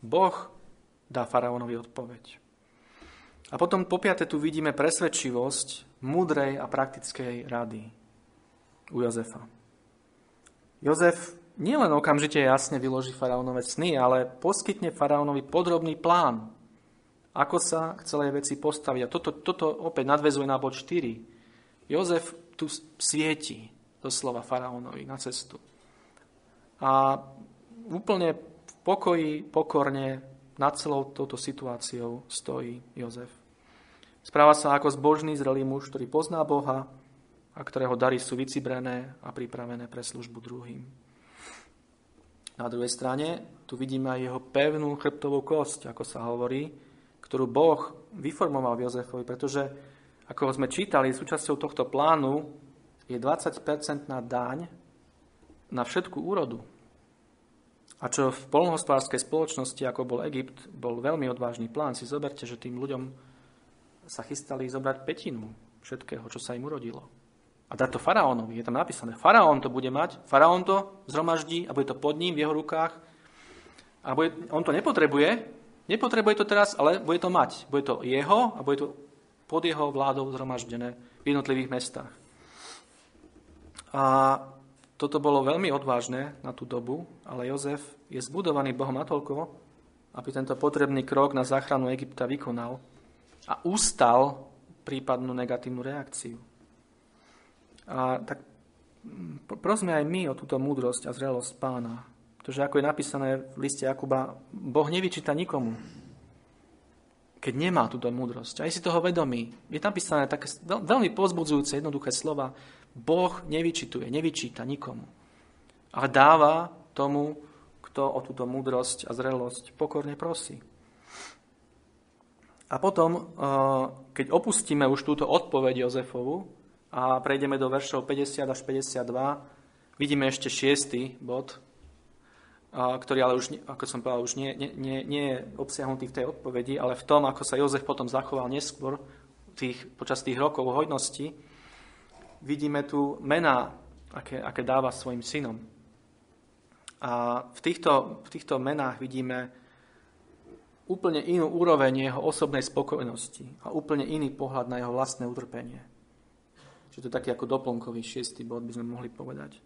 Boh dá faraónovi odpoveď. A potom po piate tu vidíme presvedčivosť múdrej a praktickej rady u Jozefa. Jozef nielen okamžite jasne vyloží faraónové sny, ale poskytne faraónovi podrobný plán, ako sa k celej veci postaviť. A toto, toto opäť nadvezuje na bod 4. Jozef tu svieti slova faraónovi na cestu. A úplne v pokoji, pokorne nad celou touto situáciou stojí Jozef. Správa sa ako zbožný, zrelý muž, ktorý pozná Boha a ktorého dary sú vycibrené a pripravené pre službu druhým. Na druhej strane tu vidíme aj jeho pevnú chrbtovú kosť, ako sa hovorí, ktorú Boh vyformoval v Jozefovi, pretože, ako sme čítali, súčasťou tohto plánu je 20-percentná daň na všetku úrodu. A čo v polnohospodárskej spoločnosti, ako bol Egypt, bol veľmi odvážny plán. Si zoberte, že tým ľuďom sa chystali zobrať petinu všetkého, čo sa im urodilo. A dať to faraónovi. Je tam napísané, faraón to bude mať, faraón to zhromaždí a bude to pod ním v jeho rukách. A bude, on to nepotrebuje, Nepotrebuje to teraz, ale bude to mať. Bude to jeho a bude to pod jeho vládou zhromaždené v jednotlivých mestách. A toto bolo veľmi odvážne na tú dobu, ale Jozef je zbudovaný Bohom natoľko, aby tento potrebný krok na záchranu Egypta vykonal a ustal prípadnú negatívnu reakciu. A tak prosme aj my o túto múdrosť a zrelosť pána, pretože ako je napísané v liste Jakuba, Boh nevyčíta nikomu, keď nemá túto múdrosť. A je si toho vedomý. Je napísané také veľmi pozbudzujúce, jednoduché slova. Boh nevyčituje, nevyčíta nikomu. Ale dáva tomu, kto o túto múdrosť a zrelosť pokorne prosí. A potom, eh, keď opustíme už túto odpoveď Jozefovu a prejdeme do veršov 50 až 52, vidíme ešte šiestý bod, ktorý ale už, ako som povedal, už nie, nie, nie je obsiahnutý v tej odpovedi, ale v tom, ako sa Jozef potom zachoval neskôr tých, počas tých rokov hojnosti, vidíme tu mená, aké, aké dáva svojim synom. A v týchto, v týchto menách vidíme úplne inú úroveň jeho osobnej spokojnosti a úplne iný pohľad na jeho vlastné utrpenie. Čiže to je taký ako doplnkový šiestý bod, by sme mohli povedať.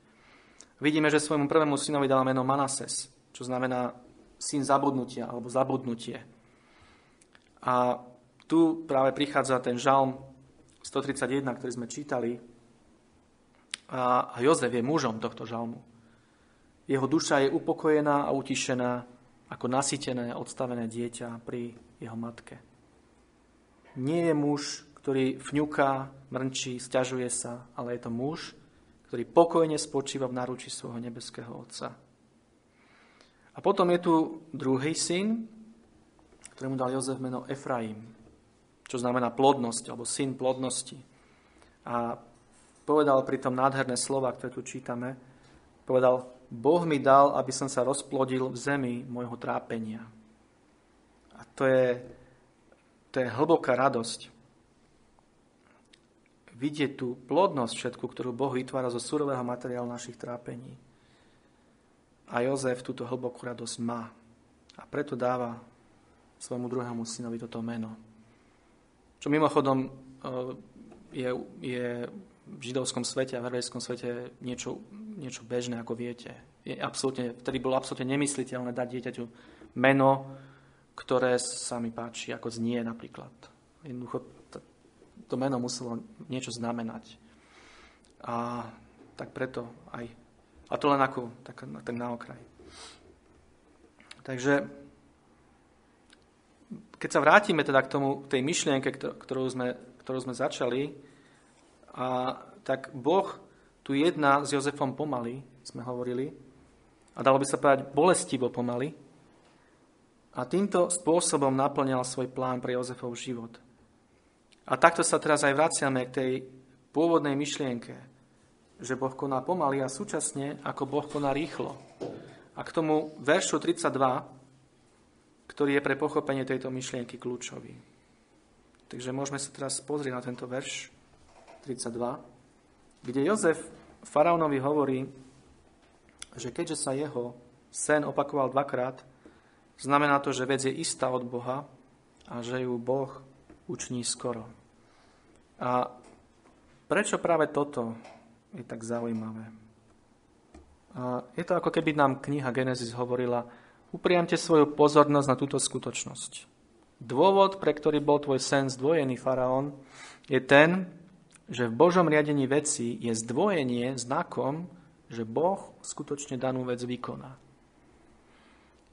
Vidíme, že svojmu prvému synovi dal meno Manases, čo znamená syn zabudnutia alebo zabudnutie. A tu práve prichádza ten žalm 131, ktorý sme čítali. A Jozef je mužom tohto žalmu. Jeho duša je upokojená a utišená ako nasytené, odstavené dieťa pri jeho matke. Nie je muž, ktorý fňuká, mrnčí, stiažuje sa, ale je to muž, ktorý pokojne spočíva v náruči svojho nebeského Otca. A potom je tu druhý syn, ktorému dal Jozef meno Efraim, čo znamená plodnosť, alebo syn plodnosti. A povedal pritom nádherné slova, ktoré tu čítame. Povedal, Boh mi dal, aby som sa rozplodil v zemi môjho trápenia. A to je, to je hlboká radosť. Vidieť tú plodnosť všetku, ktorú Boh vytvára zo surového materiálu našich trápení. A Jozef túto hlbokú radosť má. A preto dáva svojmu druhému synovi toto meno. Čo mimochodom eh, je, je v židovskom svete a v hebrejskom svete niečo, niečo bežné, ako viete. Je absolútne, vtedy bolo absolútne nemysliteľné dať dieťaťu meno, ktoré sa mi páči, ako znie napríklad. Jednoducho to, meno muselo niečo znamenať. A tak preto aj. A to len ako tak, tak na okraj. Takže keď sa vrátime teda k tomu, tej myšlienke, ktorú sme, ktorú sme začali, a tak Boh tu jedná s Jozefom pomaly, sme hovorili, a dalo by sa povedať bolestivo pomaly. A týmto spôsobom naplňal svoj plán pre Jozefov život. A takto sa teraz aj vraciame k tej pôvodnej myšlienke, že Boh koná pomaly a súčasne ako Boh koná rýchlo. A k tomu veršu 32, ktorý je pre pochopenie tejto myšlienky kľúčový. Takže môžeme sa teraz pozrieť na tento verš 32, kde Jozef faraónovi hovorí, že keďže sa jeho sen opakoval dvakrát, znamená to, že vec je istá od Boha a že ju Boh uční skoro. A prečo práve toto je tak zaujímavé? A je to ako keby nám kniha Genesis hovorila, upriamte svoju pozornosť na túto skutočnosť. Dôvod, pre ktorý bol tvoj sen zdvojený, faraón, je ten, že v Božom riadení veci je zdvojenie znakom, že Boh skutočne danú vec vykoná.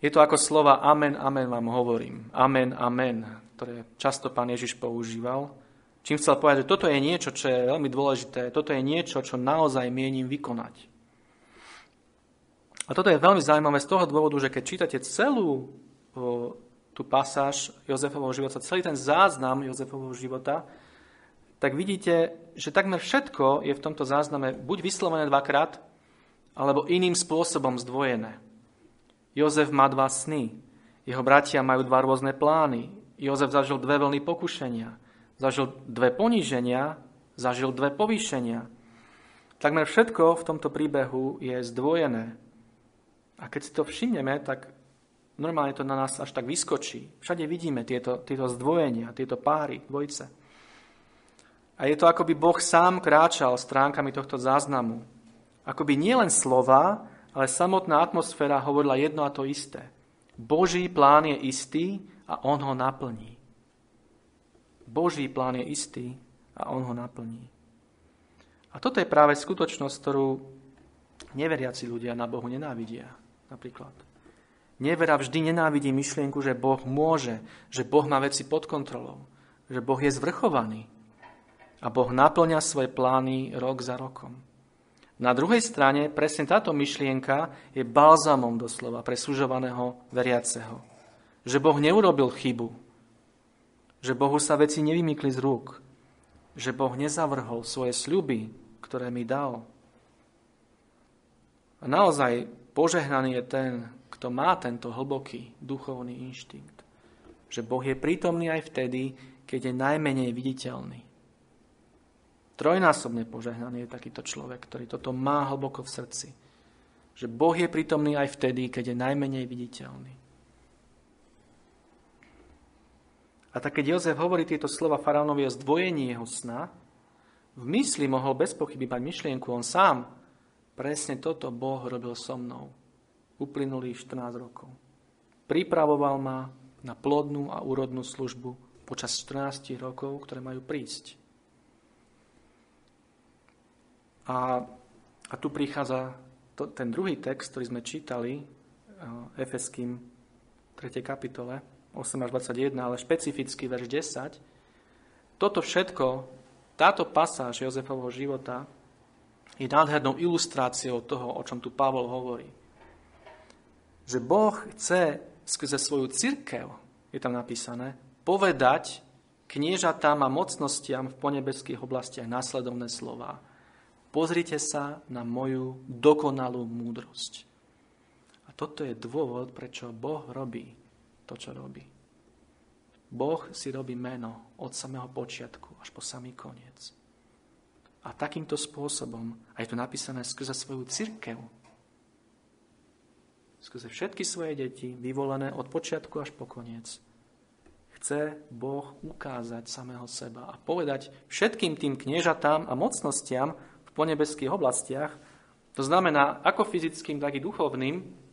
Je to ako slova amen, amen vám hovorím. Amen, amen, ktoré často pán Ježiš používal. Čím chcel povedať, že toto je niečo, čo je veľmi dôležité, toto je niečo, čo naozaj mienim vykonať. A toto je veľmi zaujímavé z toho dôvodu, že keď čítate celú o, tú pasáž Jozefovho života, celý ten záznam Jozefovho života, tak vidíte, že takmer všetko je v tomto zázname buď vyslovené dvakrát, alebo iným spôsobom zdvojené. Jozef má dva sny, jeho bratia majú dva rôzne plány. Jozef zažil dve vlny pokušenia, zažil dve poníženia, zažil dve povýšenia. Takmer všetko v tomto príbehu je zdvojené. A keď si to všimneme, tak normálne to na nás až tak vyskočí. Všade vidíme tieto, tieto zdvojenia, tieto páry, dvojice. A je to, ako by Boh sám kráčal stránkami tohto záznamu. Ako by nielen slova, ale samotná atmosféra hovorila jedno a to isté. Boží plán je istý a on ho naplní. Boží plán je istý a on ho naplní. A toto je práve skutočnosť, ktorú neveriaci ľudia na Bohu nenávidia. Napríklad. Nevera vždy nenávidí myšlienku, že Boh môže, že Boh má veci pod kontrolou, že Boh je zvrchovaný, a Boh naplňa svoje plány rok za rokom. Na druhej strane presne táto myšlienka je balzamom doslova pre sužovaného veriaceho. Že Boh neurobil chybu, že Bohu sa veci nevymykli z rúk, že Boh nezavrhol svoje sľuby, ktoré mi dal. A naozaj požehnaný je ten, kto má tento hlboký duchovný inštinkt. Že Boh je prítomný aj vtedy, keď je najmenej viditeľný. Trojnásobne požehnaný je takýto človek, ktorý toto má hlboko v srdci. Že Boh je prítomný aj vtedy, keď je najmenej viditeľný. A tak keď Jozef hovorí tieto slova faraónovi o zdvojení jeho sna, v mysli mohol bez pochyby mať myšlienku on sám. Presne toto Boh robil so mnou. Uplynulých 14 rokov. Pripravoval ma na plodnú a úrodnú službu počas 14 rokov, ktoré majú prísť. A, a tu prichádza to, ten druhý text, ktorý sme čítali, uh, Efeským 3. kapitole, 8 až 21, ale špecificky verš 10. Toto všetko táto pasáž Jozefovho života je nádhernou ilustráciou toho, o čom tu Pavol hovorí. Že Boh chce skrze svoju církev, je tam napísané, povedať kniežatám a mocnostiam v ponebeských oblastiach následovné slova. Pozrite sa na moju dokonalú múdrosť. A toto je dôvod, prečo Boh robí to, čo robí. Boh si robí meno od samého počiatku až po samý koniec. A takýmto spôsobom, a je to napísané skrze svoju církev, skrze všetky svoje deti, vyvolené od počiatku až po koniec, chce Boh ukázať samého seba a povedať všetkým tým kniežatám a mocnostiam v ponebeských oblastiach, to znamená ako fyzickým, tak i duchovným,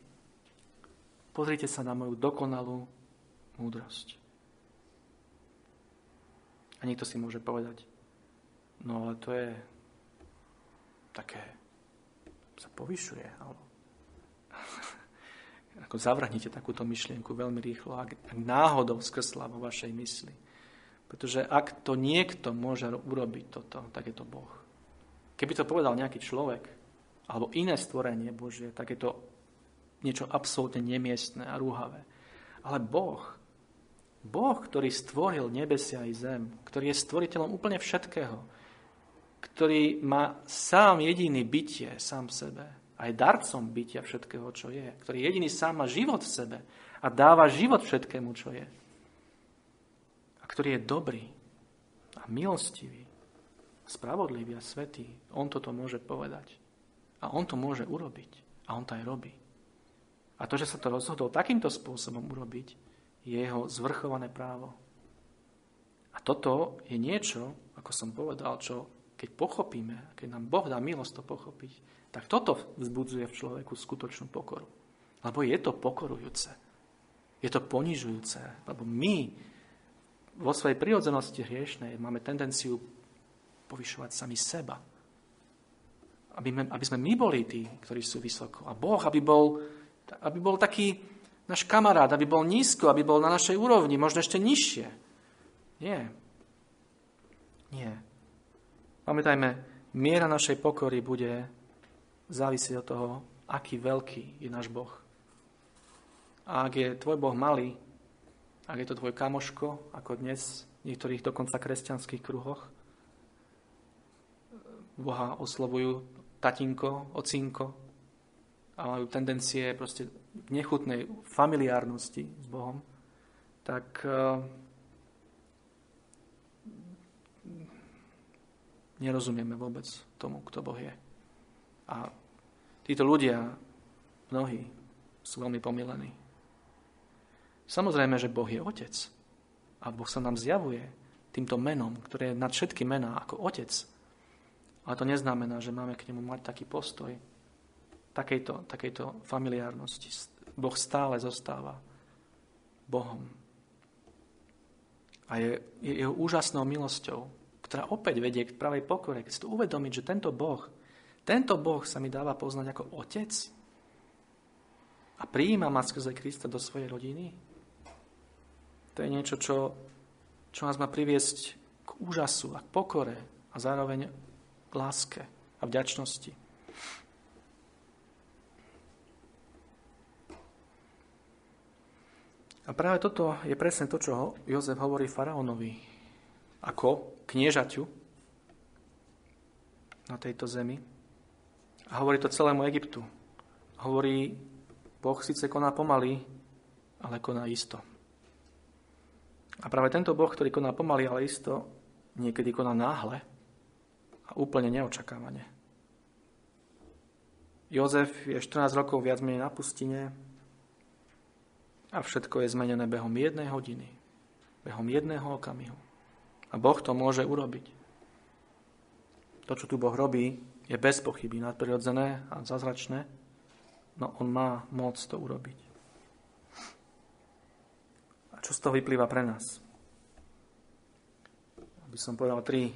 pozrite sa na moju dokonalú múdrosť. A niekto si môže povedať, no ale to je také, sa povyšuje, alebo ako zavrhnite takúto myšlienku veľmi rýchlo, ak, ak náhodou skrsla vo vašej mysli. Pretože ak to niekto môže urobiť toto, tak je to Boh. Keby to povedal nejaký človek, alebo iné stvorenie Božie, tak je to niečo absolútne nemiestné a rúhavé. Ale Boh Boh, ktorý stvoril nebesia i zem, ktorý je stvoriteľom úplne všetkého, ktorý má sám jediný bytie, sám v sebe, aj darcom bytia všetkého, čo je, ktorý jediný sám má život v sebe a dáva život všetkému, čo je. A ktorý je dobrý a milostivý, spravodlivý a svetý. On toto môže povedať. A on to môže urobiť. A on to aj robí. A to, že sa to rozhodol takýmto spôsobom urobiť, je jeho zvrchované právo. A toto je niečo, ako som povedal, čo keď pochopíme, keď nám Boh dá milosť to pochopiť, tak toto vzbudzuje v človeku skutočnú pokoru. Lebo je to pokorujúce. Je to ponižujúce. Lebo my vo svojej prirodzenosti hriešnej máme tendenciu povyšovať sami seba. Aby, my, aby sme my boli tí, ktorí sú vysoko. A Boh, aby bol, aby bol taký, náš kamarát, aby bol nízko, aby bol na našej úrovni, možno ešte nižšie. Nie. Nie. Pamätajme, miera našej pokory bude závisieť od toho, aký veľký je náš Boh. A ak je tvoj Boh malý, ak je to tvoj kamoško, ako dnes v niektorých dokonca kresťanských kruhoch, Boha oslovujú tatinko, ocinko a majú tendencie proste v nechutnej familiárnosti s Bohom, tak uh, nerozumieme vôbec tomu, kto Boh je. A títo ľudia, mnohí, sú veľmi pomilení. Samozrejme, že Boh je Otec. A Boh sa nám zjavuje týmto menom, ktoré je nad všetky mená ako Otec. Ale to neznamená, že máme k nemu mať taký postoj, takejto, takejto familiárnosti. Boh stále zostáva Bohom. A je, je jeho úžasnou milosťou, ktorá opäť vedie k pravej pokore. Keď si to uvedomiť, že tento Boh, tento Boh sa mi dáva poznať ako Otec a prijíma ma skrze Krista do svojej rodiny, to je niečo, čo, čo nás má priviesť k úžasu a k pokore a zároveň k láske a vďačnosti. A práve toto je presne to, čo Jozef hovorí faraónovi ako kniežaťu na tejto zemi. A hovorí to celému Egyptu. Hovorí, Boh síce koná pomaly, ale koná isto. A práve tento Boh, ktorý koná pomaly, ale isto, niekedy koná náhle a úplne neočakávane. Jozef je 14 rokov viac menej na pustine, a všetko je zmenené behom jednej hodiny. Behom jedného okamihu. A Boh to môže urobiť. To, čo tu Boh robí, je bez pochyby nadprirodzené a zazračné, no On má moc to urobiť. A čo z toho vyplýva pre nás? Aby som povedal tri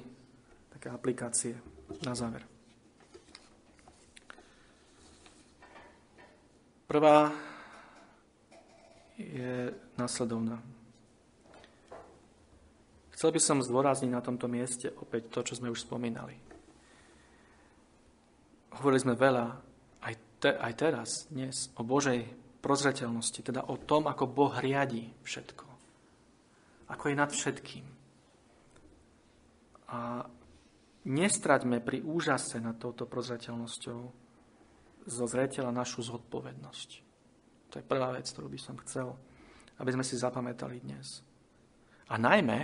také aplikácie na záver. Prvá je následovná. Chcel by som zdôrazniť na tomto mieste opäť to, čo sme už spomínali. Hovorili sme veľa, aj, te, aj teraz, dnes, o Božej prozreteľnosti, teda o tom, ako Boh riadi všetko. Ako je nad všetkým. A nestraťme pri úžase nad touto prozreteľnosťou zo zreteľa našu zodpovednosť. To je prvá vec, ktorú by som chcel, aby sme si zapamätali dnes. A najmä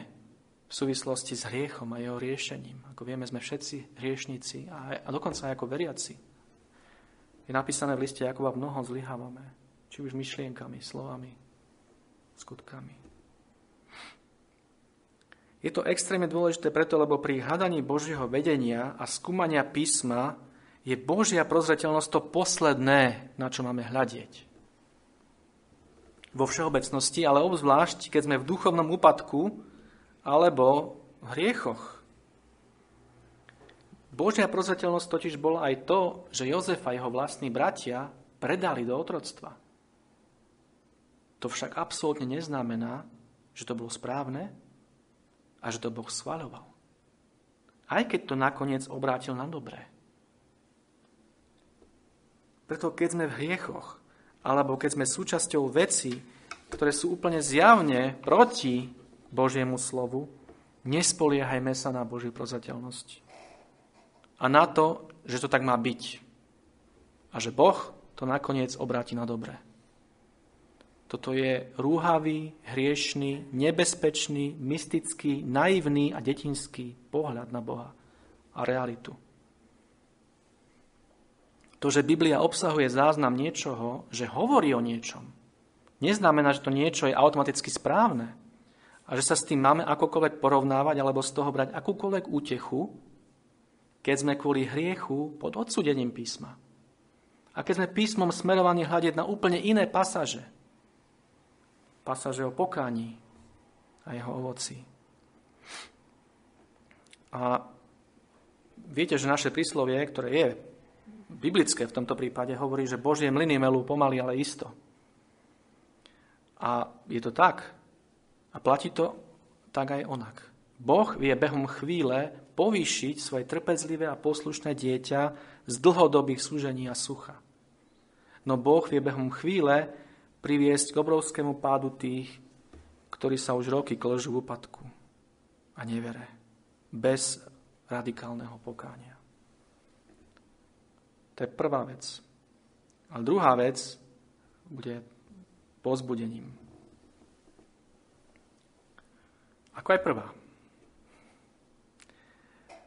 v súvislosti s hriechom a jeho riešením. Ako vieme, sme všetci hriešnici a, a dokonca aj ako veriaci. Je napísané v liste Jakoba mnoho zlyhávame, či už myšlienkami, slovami, skutkami. Je to extrémne dôležité preto, lebo pri hľadaní Božieho vedenia a skúmania písma je Božia prozreteľnosť to posledné, na čo máme hľadieť. Vo všeobecnosti, ale obzvlášť, keď sme v duchovnom úpadku, alebo v hriechoch. Božia prozreteľnosť totiž bola aj to, že Jozef a jeho vlastní bratia predali do otroctva. To však absolútne neznamená, že to bolo správne a že to Boh schváľoval. Aj keď to nakoniec obrátil na dobré. Preto keď sme v hriechoch, alebo keď sme súčasťou veci, ktoré sú úplne zjavne proti Božiemu slovu, nespoliehajme sa na Božiu prozateľnosť. A na to, že to tak má byť. A že Boh to nakoniec obráti na dobré. Toto je rúhavý, hriešný, nebezpečný, mystický, naivný a detinský pohľad na Boha a realitu. To, že Biblia obsahuje záznam niečoho, že hovorí o niečom, neznamená, že to niečo je automaticky správne a že sa s tým máme akokoľvek porovnávať alebo z toho brať akúkoľvek útechu, keď sme kvôli hriechu pod odsudením písma. A keď sme písmom smerovaní hľadiť na úplne iné pasaže. Pasaže o pokání a jeho ovoci. A viete, že naše príslovie, ktoré je biblické v tomto prípade, hovorí, že Božie mlyny melú pomaly, ale isto. A je to tak, a platí to tak aj onak. Boh vie behom chvíle povýšiť svoje trpezlivé a poslušné dieťa z dlhodobých súžení a sucha. No Boh vie behom chvíle priviesť k obrovskému pádu tých, ktorí sa už roky klžú v úpadku a nevere, bez radikálneho pokánia. To je prvá vec. A druhá vec bude pozbudením. Ako aj prvá.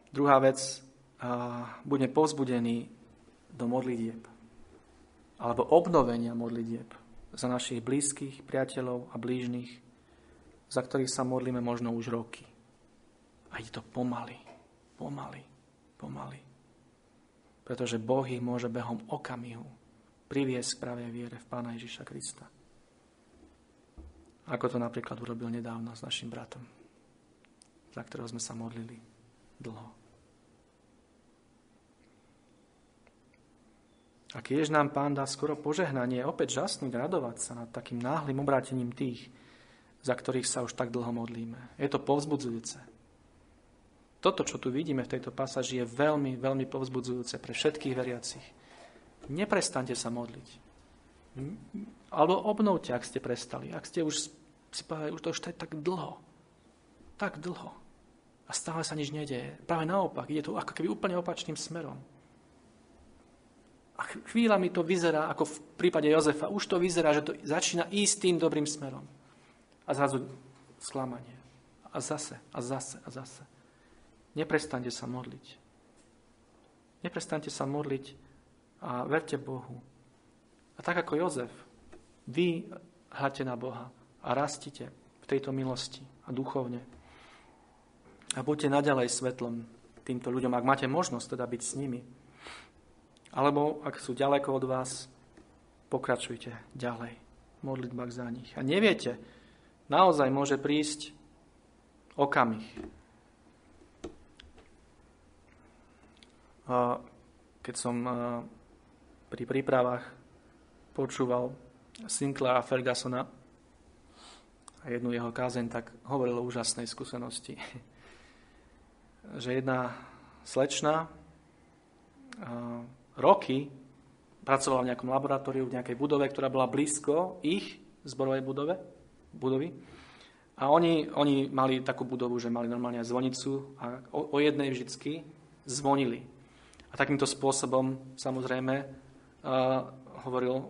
Druhá vec, bude povzbudený do modlitieb alebo obnovenia modlitieb za našich blízkych, priateľov a blížnych, za ktorých sa modlíme možno už roky. A ide to pomaly, pomaly, pomaly. Pretože Boh ich môže behom okamihu priviesť k pravej viere v Pána Ježiša Krista. Ako to napríklad urobil nedávno s našim bratom za ktorého sme sa modlili dlho. A keď nám Pán dá skoro požehnanie, opäť žasnúť, radovať sa nad takým náhlým obrátením tých, za ktorých sa už tak dlho modlíme. Je to povzbudzujúce. Toto, čo tu vidíme v tejto pasáži, je veľmi, veľmi povzbudzujúce pre všetkých veriacich. Neprestante sa modliť. Alebo obnovte, ak ste prestali. Ak ste už si povedali, už to už tak dlho. Tak dlho a stále sa nič nedeje. Práve naopak, ide to ako keby úplne opačným smerom. A chvíľami to vyzerá, ako v prípade Jozefa, už to vyzerá, že to začína ísť tým dobrým smerom. A zrazu sklamanie. A zase, a zase, a zase. Neprestante sa modliť. Neprestante sa modliť a verte Bohu. A tak ako Jozef, vy hľadte na Boha a rastite v tejto milosti a duchovne. A buďte naďalej svetlom týmto ľuďom, ak máte možnosť teda byť s nimi. Alebo ak sú ďaleko od vás, pokračujte ďalej v modlitbách za nich. A neviete, naozaj môže prísť okamih. Keď som pri prípravách počúval Sinclaira Fergusona a jednu jeho kázeň, tak hovoril o úžasnej skúsenosti. že jedna slečna roky pracovala v nejakom laboratóriu, v nejakej budove, ktorá bola blízko ich zborovej budove, budovy. A oni, oni mali takú budovu, že mali normálne zvonicu a o, o jednej vždycky zvonili. A takýmto spôsobom, samozrejme, uh, hovoril uh,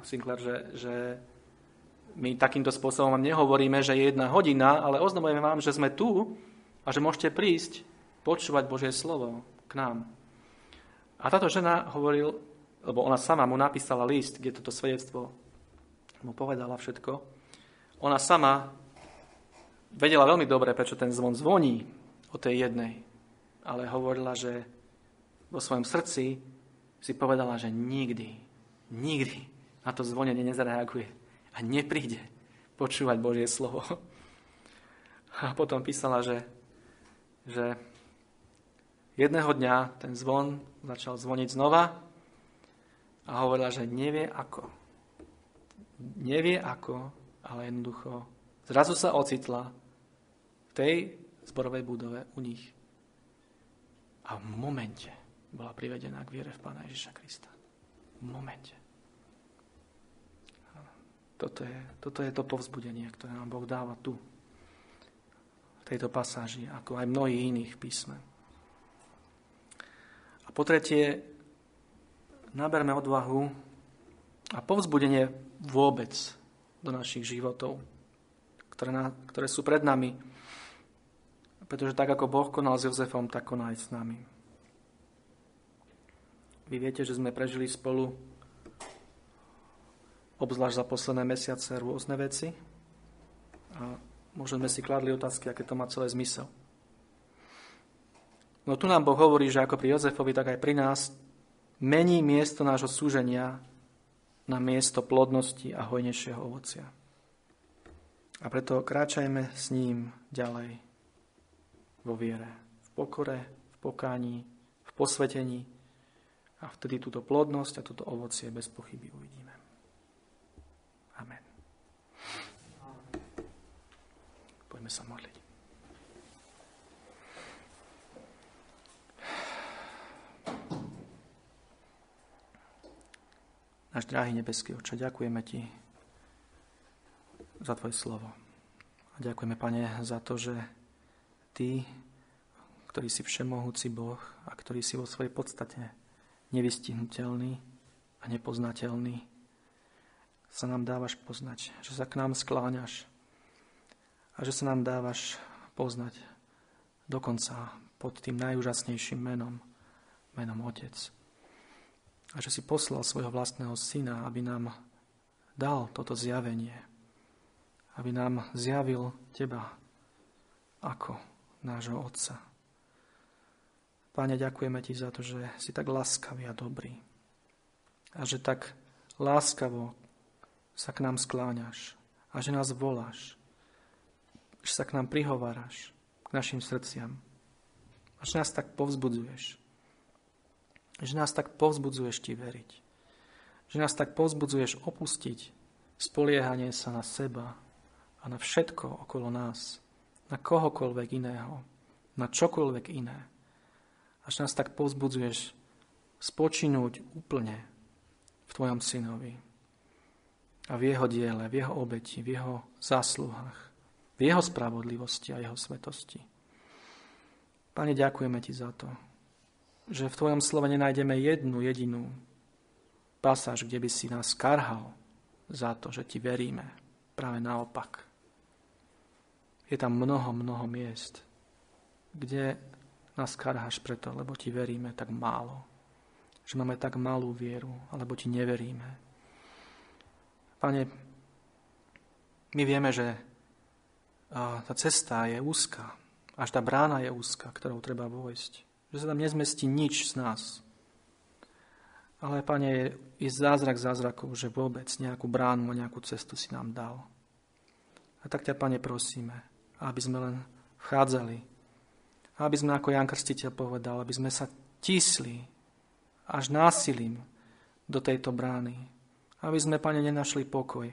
Sinclair, že, že my takýmto spôsobom vám nehovoríme, že je jedna hodina, ale oznamujeme vám, že sme tu a že môžete prísť počúvať Božie slovo k nám. A táto žena hovoril, lebo ona sama mu napísala list, kde toto svedectvo mu povedala všetko. Ona sama vedela veľmi dobre, prečo ten zvon zvoní o tej jednej. Ale hovorila, že vo svojom srdci si povedala, že nikdy, nikdy na to zvonenie nezareaguje a nepríde počúvať Božie slovo. A potom písala, že, že jedného dňa ten zvon začal zvoniť znova a hovorila, že nevie ako. Nevie ako, ale jednoducho zrazu sa ocitla v tej zborovej budove u nich. A v momente bola privedená k viere v Pána Ježiša Krista. V momente. Toto je, toto je to povzbudenie, ktoré nám Boh dáva tu, v tejto pasáži, ako aj mnohých iných písmen. A po tretie, naberme odvahu a povzbudenie vôbec do našich životov, ktoré, na, ktoré sú pred nami. Pretože tak, ako Boh konal s Jozefom, tak koná aj s nami. Vy viete, že sme prežili spolu obzvlášť za posledné mesiace rôzne veci a možno sme si kladli otázky, aké to má celé zmysel. No tu nám Boh hovorí, že ako pri Jozefovi, tak aj pri nás mení miesto nášho súženia na miesto plodnosti a hojnejšieho ovocia. A preto kráčajme s ním ďalej vo viere, v pokore, v pokání, v posvetení a vtedy túto plodnosť a toto ovocie bez pochyby uvidíme. Amen. Poďme sa modliť. Náš drahý nebeský oče, ďakujeme Ti za Tvoje slovo. A ďakujeme, Pane, za to, že Ty, ktorý si všemohúci Boh a ktorý si vo svojej podstate nevystihnutelný a nepoznateľný, sa nám dávaš poznať, že sa k nám skláňaš a že sa nám dávaš poznať dokonca pod tým najúžasnejším menom, menom Otec a že si poslal svojho vlastného syna, aby nám dal toto zjavenie, aby nám zjavil teba ako nášho Otca. Páne, ďakujeme ti za to, že si tak láskavý a dobrý a že tak láskavo sa k nám skláňaš a že nás voláš, že sa k nám prihováraš, k našim srdciam a že nás tak povzbudzuješ že nás tak povzbudzuješ ti veriť. Že nás tak povzbudzuješ opustiť spoliehanie sa na seba a na všetko okolo nás, na kohokoľvek iného, na čokoľvek iné. Až nás tak povzbudzuješ spočinúť úplne v Tvojom synovi a v jeho diele, v jeho obeti, v jeho zásluhách, v jeho spravodlivosti a jeho svetosti. Pane, ďakujeme Ti za to, že v Tvojom slove nenájdeme jednu jedinú pasáž, kde by si nás karhal za to, že Ti veríme. Práve naopak. Je tam mnoho, mnoho miest, kde nás karháš preto, lebo Ti veríme tak málo. Že máme tak malú vieru, alebo Ti neveríme. Pane, my vieme, že tá cesta je úzka, až tá brána je úzka, ktorou treba vojsť. Že sa tam nezmestí nič z nás. Ale, Pane, je zázrak zázrakov, že vôbec nejakú bránu a nejakú cestu si nám dal. A tak ťa, Pane, prosíme, aby sme len vchádzali. Aby sme, ako Jan Krstiteľ povedal, aby sme sa tisli až násilím do tejto brány. Aby sme, Pane, nenašli pokoj,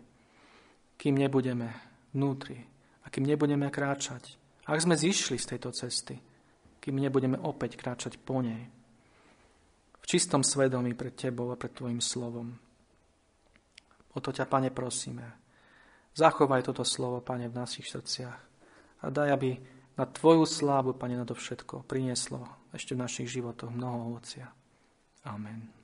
kým nebudeme vnútri a kým nebudeme kráčať. Ak sme zišli z tejto cesty, kým nebudeme opäť kráčať po nej. V čistom svedomí pred Tebou a pred Tvojim slovom. O to ťa, Pane, prosíme. Zachovaj toto slovo, Pane, v našich srdciach. A daj, aby na Tvoju slávu, Pane, na to všetko prinieslo ešte v našich životoch mnoho ovocia. Amen.